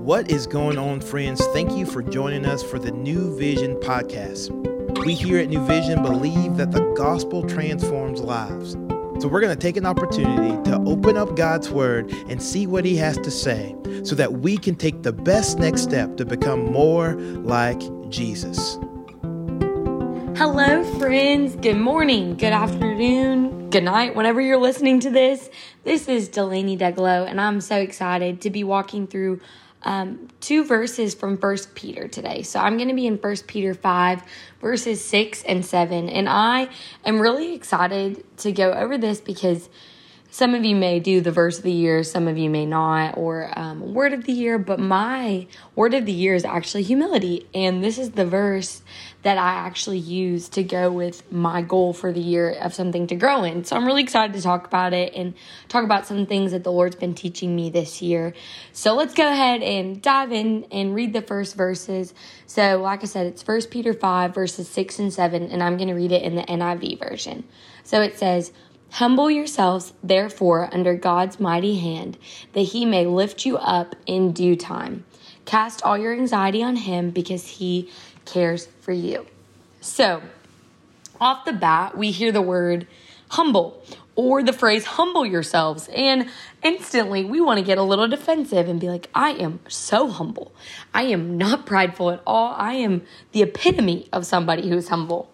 What is going on, friends? Thank you for joining us for the New Vision podcast. We here at New Vision believe that the gospel transforms lives. So we're going to take an opportunity to open up God's word and see what he has to say so that we can take the best next step to become more like Jesus. Hello, friends. Good morning, good afternoon, good night, whenever you're listening to this. This is Delaney Deglow, and I'm so excited to be walking through um, two verses from First Peter today. So I'm going to be in First Peter 5, verses 6 and 7. And I am really excited to go over this because some of you may do the verse of the year, some of you may not, or um, word of the year, but my word of the year is actually humility. And this is the verse that I actually use to go with my goal for the year of something to grow in. So I'm really excited to talk about it and talk about some things that the Lord's been teaching me this year. So let's go ahead and dive in and read the first verses. So, like I said, it's First Peter 5, verses 6 and 7, and I'm going to read it in the NIV version. So it says, Humble yourselves, therefore, under God's mighty hand, that he may lift you up in due time. Cast all your anxiety on him because he cares for you. So, off the bat, we hear the word humble or the phrase humble yourselves, and instantly we want to get a little defensive and be like, I am so humble. I am not prideful at all. I am the epitome of somebody who's humble.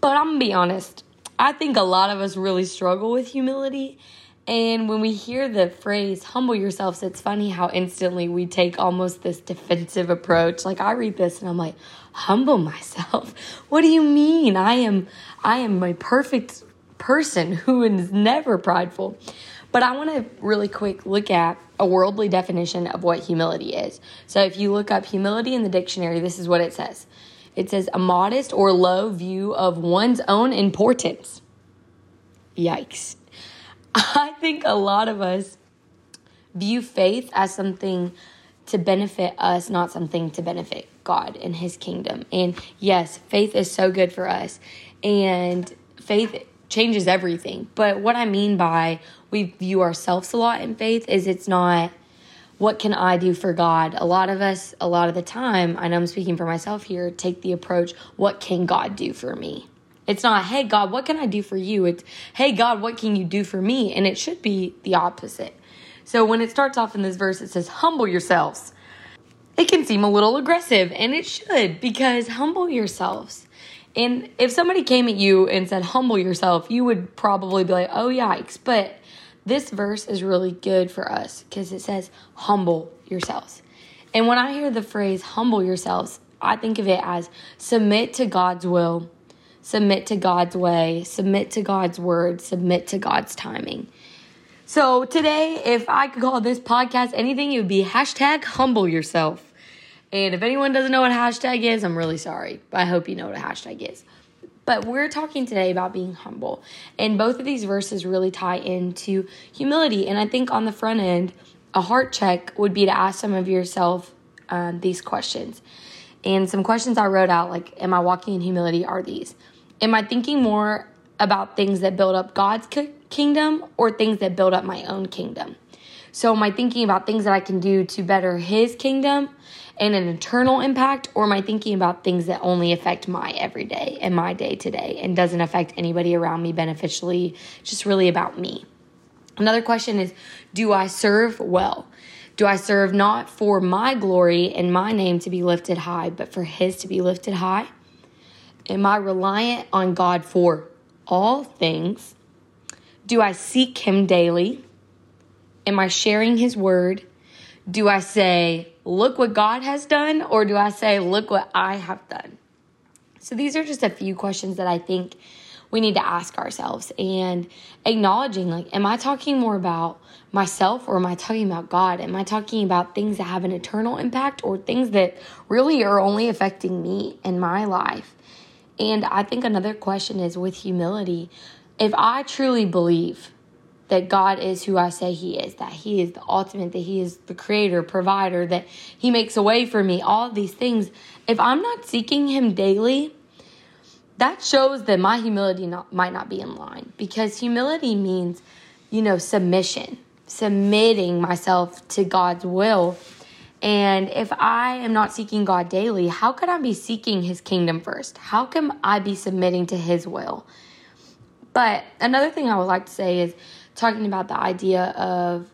But I'm gonna be honest, I think a lot of us really struggle with humility. And when we hear the phrase humble yourselves, it's funny how instantly we take almost this defensive approach. Like I read this and I'm like, humble myself. What do you mean? I am I am a perfect person who is never prideful. But I want to really quick look at a worldly definition of what humility is. So if you look up humility in the dictionary, this is what it says. It says a modest or low view of one's own importance. Yikes. I think a lot of us view faith as something to benefit us, not something to benefit God and His kingdom. And yes, faith is so good for us, and faith changes everything. But what I mean by we view ourselves a lot in faith is it's not what can I do for God? A lot of us, a lot of the time, I know I'm speaking for myself here, take the approach, what can God do for me? It's not, hey, God, what can I do for you? It's, hey, God, what can you do for me? And it should be the opposite. So when it starts off in this verse, it says, humble yourselves. It can seem a little aggressive, and it should, because humble yourselves. And if somebody came at you and said, humble yourself, you would probably be like, oh, yikes. But this verse is really good for us because it says, humble yourselves. And when I hear the phrase humble yourselves, I think of it as submit to God's will, submit to God's way, submit to God's word, submit to God's timing. So today, if I could call this podcast anything, it would be hashtag humble yourself. And if anyone doesn't know what hashtag is, I'm really sorry. But I hope you know what a hashtag is. But we're talking today about being humble. And both of these verses really tie into humility. And I think on the front end, a heart check would be to ask some of yourself um, these questions. And some questions I wrote out, like, Am I walking in humility? are these Am I thinking more about things that build up God's kingdom or things that build up my own kingdom? So, am I thinking about things that I can do to better His kingdom and an eternal impact, or am I thinking about things that only affect my everyday and my day to day and doesn't affect anybody around me beneficially? Just really about me. Another question is Do I serve well? Do I serve not for my glory and my name to be lifted high, but for His to be lifted high? Am I reliant on God for all things? Do I seek Him daily? Am I sharing His word? Do I say, look what God has done, or do I say, look what I have done? So these are just a few questions that I think we need to ask ourselves and acknowledging like, am I talking more about myself or am I talking about God? Am I talking about things that have an eternal impact or things that really are only affecting me and my life? And I think another question is with humility, if I truly believe that God is who I say He is, that He is the ultimate, that He is the creator, provider, that He makes a way for me, all these things. If I'm not seeking Him daily, that shows that my humility not, might not be in line because humility means, you know, submission, submitting myself to God's will. And if I am not seeking God daily, how could I be seeking his kingdom first? How can I be submitting to his will? But another thing I would like to say is talking about the idea of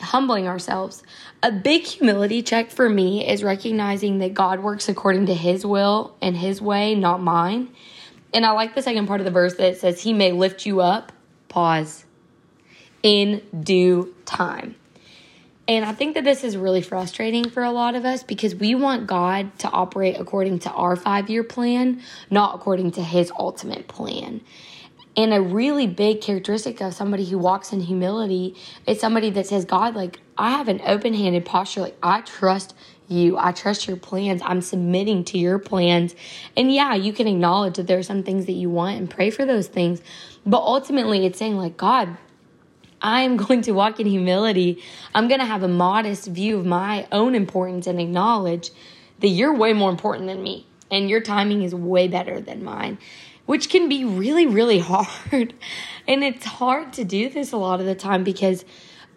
humbling ourselves. A big humility check for me is recognizing that God works according to his will and his way, not mine. And I like the second part of the verse that says, He may lift you up, pause, in due time. And I think that this is really frustrating for a lot of us because we want God to operate according to our five year plan, not according to his ultimate plan. And a really big characteristic of somebody who walks in humility is somebody that says, God, like, I have an open handed posture. Like, I trust you. I trust your plans. I'm submitting to your plans. And yeah, you can acknowledge that there are some things that you want and pray for those things. But ultimately, it's saying, like, God, I am going to walk in humility. I'm going to have a modest view of my own importance and acknowledge that you're way more important than me and your timing is way better than mine, which can be really, really hard. And it's hard to do this a lot of the time because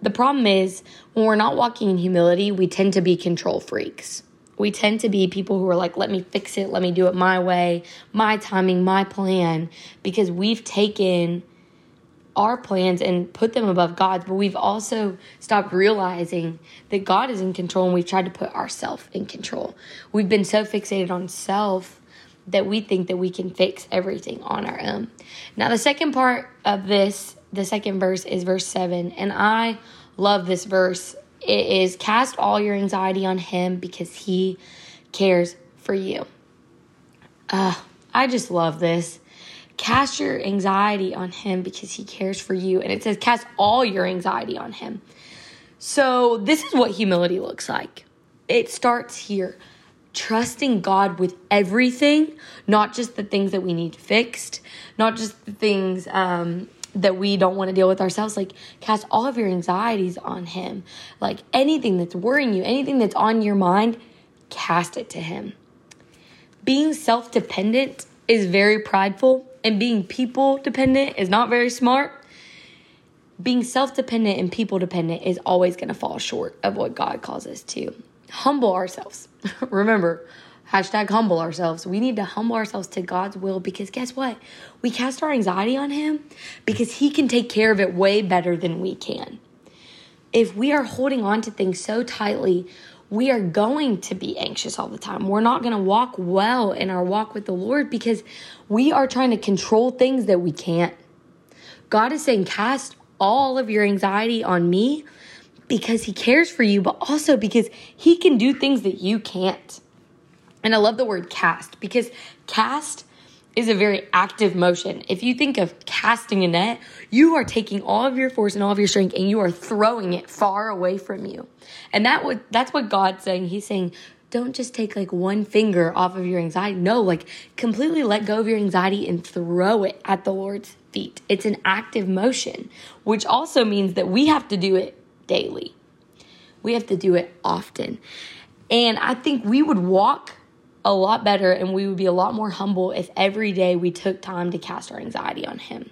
the problem is when we're not walking in humility, we tend to be control freaks. We tend to be people who are like, let me fix it, let me do it my way, my timing, my plan, because we've taken our plans and put them above God's, but we've also stopped realizing that God is in control and we've tried to put ourselves in control. We've been so fixated on self that we think that we can fix everything on our own. Now, the second part of this, the second verse is verse 7, and I love this verse. It is cast all your anxiety on Him because He cares for you. Uh, I just love this Cast your anxiety on him because he cares for you. And it says, cast all your anxiety on him. So, this is what humility looks like. It starts here trusting God with everything, not just the things that we need fixed, not just the things um, that we don't want to deal with ourselves. Like, cast all of your anxieties on Him. Like, anything that's worrying you, anything that's on your mind, cast it to Him. Being self dependent is very prideful and being people dependent is not very smart. Being self dependent and people dependent is always going to fall short of what God calls us to. Humble ourselves. Remember, hashtag humble ourselves. We need to humble ourselves to God's will because guess what? We cast our anxiety on Him because He can take care of it way better than we can. If we are holding on to things so tightly, we are going to be anxious all the time. We're not going to walk well in our walk with the Lord because we are trying to control things that we can't. God is saying, cast all of your anxiety on me because He cares for you, but also because He can do things that you can't. And I love the word cast because cast is a very active motion. If you think of casting a net, you are taking all of your force and all of your strength and you are throwing it far away from you. And that would that's what God's saying. He's saying, don't just take like one finger off of your anxiety. No, like completely let go of your anxiety and throw it at the Lord's feet. It's an active motion, which also means that we have to do it daily. We have to do it often. And I think we would walk a lot better and we would be a lot more humble if every day we took time to cast our anxiety on Him.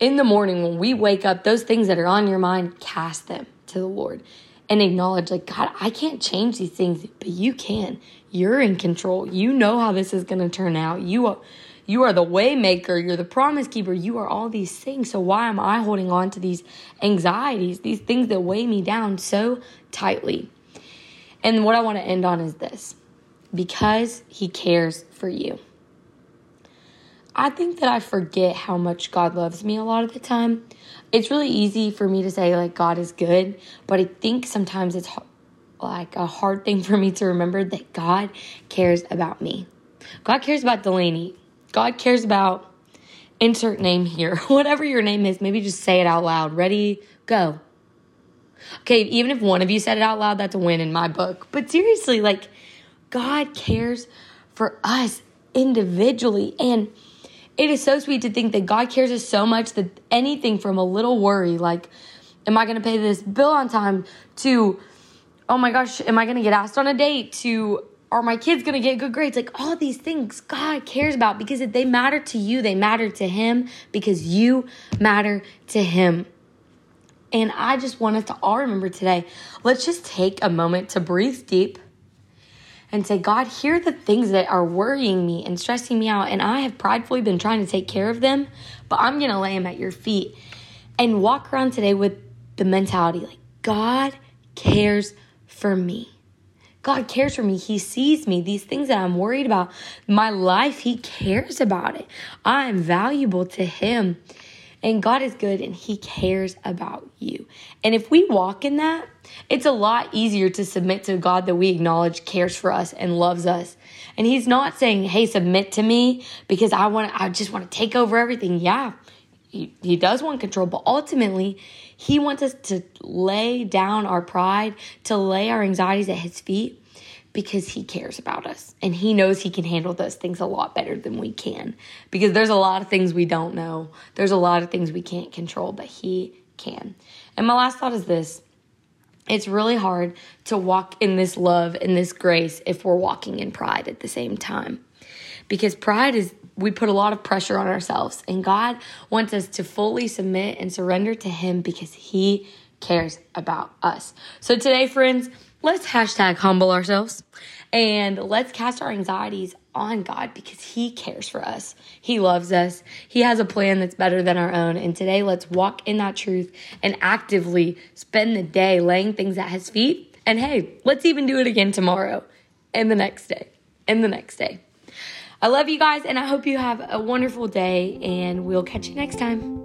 In the morning, when we wake up, those things that are on your mind, cast them to the Lord and acknowledge, like, God, I can't change these things, but you can. You're in control. You know how this is going to turn out. You are. You are the waymaker, you're the promise keeper, you are all these things. So why am I holding on to these anxieties, these things that weigh me down so tightly? And what I want to end on is this because He cares for you. I think that I forget how much God loves me a lot of the time. It's really easy for me to say, like, God is good, but I think sometimes it's like a hard thing for me to remember that God cares about me. God cares about Delaney. God cares about insert name here. Whatever your name is, maybe just say it out loud. Ready? Go. Okay, even if one of you said it out loud, that's a win in my book. But seriously, like, God cares for us individually. And it is so sweet to think that God cares us so much that anything from a little worry, like, am I going to pay this bill on time, to, oh my gosh, am I going to get asked on a date, to, are my kids going to get good grades? Like, all these things God cares about because if they matter to you, they matter to Him because you matter to Him. And I just want us to all remember today let's just take a moment to breathe deep and say, God, here are the things that are worrying me and stressing me out. And I have pridefully been trying to take care of them, but I'm going to lay them at your feet and walk around today with the mentality like, God cares for me. God cares for me. He sees me. These things that I'm worried about, my life, He cares about it. I am valuable to Him. And God is good and He cares about you. And if we walk in that, it's a lot easier to submit to God that we acknowledge cares for us and loves us. And He's not saying, hey, submit to me because I want I just want to take over everything. Yeah, he, he does want control, but ultimately, He wants us to lay down our pride, to lay our anxieties at His feet because he cares about us and he knows he can handle those things a lot better than we can. Because there's a lot of things we don't know. There's a lot of things we can't control but he can. And my last thought is this. It's really hard to walk in this love and this grace if we're walking in pride at the same time because pride is we put a lot of pressure on ourselves and god wants us to fully submit and surrender to him because he cares about us so today friends let's hashtag humble ourselves and let's cast our anxieties on God because He cares for us. He loves us. He has a plan that's better than our own. And today, let's walk in that truth and actively spend the day laying things at His feet. And hey, let's even do it again tomorrow and the next day and the next day. I love you guys, and I hope you have a wonderful day, and we'll catch you next time.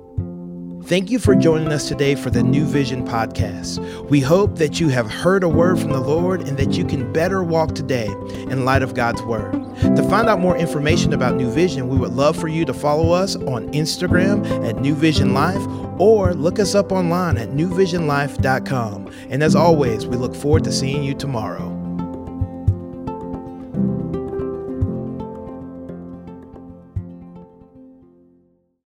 Thank you for joining us today for the New Vision podcast. We hope that you have heard a word from the Lord and that you can better walk today in light of God's word. To find out more information about New Vision, we would love for you to follow us on Instagram at New Vision Life or look us up online at newvisionlife.com. And as always, we look forward to seeing you tomorrow.